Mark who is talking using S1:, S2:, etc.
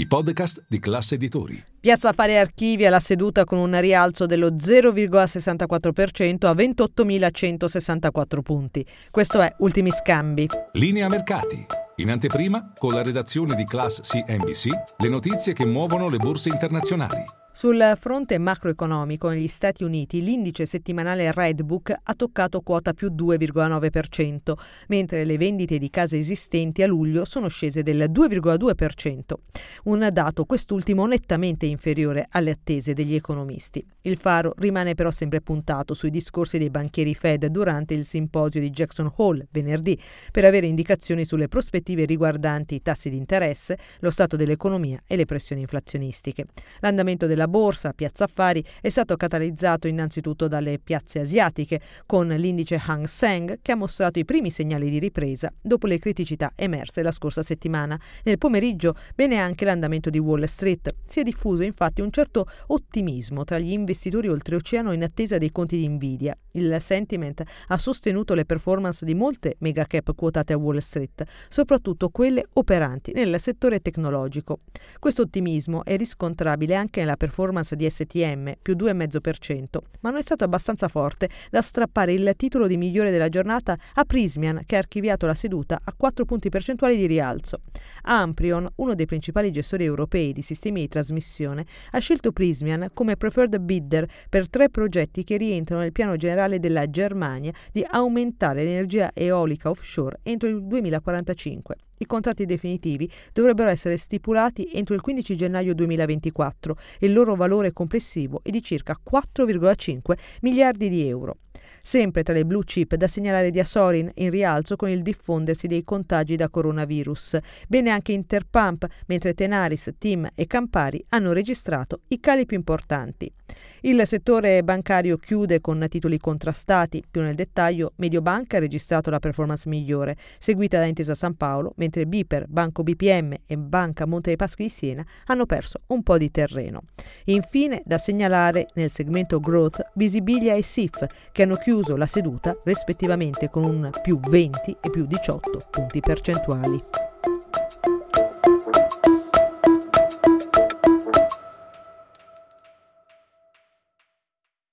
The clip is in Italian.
S1: i podcast di classe editori.
S2: Piazza Affari Archivia la seduta con un rialzo dello 0,64% a 28.164 punti. Questo è Ultimi Scambi.
S1: Linea mercati. In anteprima, con la redazione di Class CNBC, le notizie che muovono le borse internazionali.
S2: Sul fronte macroeconomico negli Stati Uniti l'indice settimanale Redbook ha toccato quota più 2,9%, mentre le vendite di case esistenti a luglio sono scese del 2,2%, un dato quest'ultimo nettamente inferiore alle attese degli economisti. Il faro rimane però sempre puntato sui discorsi dei banchieri Fed durante il simposio di Jackson Hole venerdì per avere indicazioni sulle prospettive riguardanti i tassi di interesse, lo stato dell'economia e le pressioni inflazionistiche. L'andamento della borsa, Piazza Affari, è stato catalizzato innanzitutto dalle piazze asiatiche, con l'indice Hang Seng che ha mostrato i primi segnali di ripresa dopo le criticità emerse la scorsa settimana. Nel pomeriggio bene anche l'andamento di Wall Street. Si è diffuso infatti un certo ottimismo tra gli investitori oltreoceano in attesa dei conti di Nvidia. Il sentiment ha sostenuto le performance di molte mega cap quotate a Wall Street, soprattutto quelle operanti nel settore tecnologico. Questo ottimismo è riscontrabile anche nella performance performance di STM, più 2,5%, ma non è stato abbastanza forte da strappare il titolo di migliore della giornata a Prismian, che ha archiviato la seduta a 4 punti percentuali di rialzo. Amprion, uno dei principali gestori europei di sistemi di trasmissione, ha scelto Prismian come preferred bidder per tre progetti che rientrano nel piano generale della Germania di aumentare l'energia eolica offshore entro il 2045. I contratti definitivi dovrebbero essere stipulati entro il 15 gennaio 2024 e il loro valore complessivo è di circa 4,5 miliardi di euro. Sempre tra le blue chip da segnalare Diasorin in rialzo con il diffondersi dei contagi da coronavirus. Bene anche Interpump, mentre Tenaris, Team e Campari hanno registrato i cali più importanti. Il settore bancario chiude con titoli contrastati. Più nel dettaglio, Mediobanca ha registrato la performance migliore, seguita da Intesa San Paolo, mentre Biper, Banco BPM e Banca Monte dei Paschi di Siena hanno perso un po' di terreno. Infine, da segnalare nel segmento Growth Visibilia e SIF, che hanno chiuso la seduta rispettivamente con un più 20 e più 18 punti percentuali.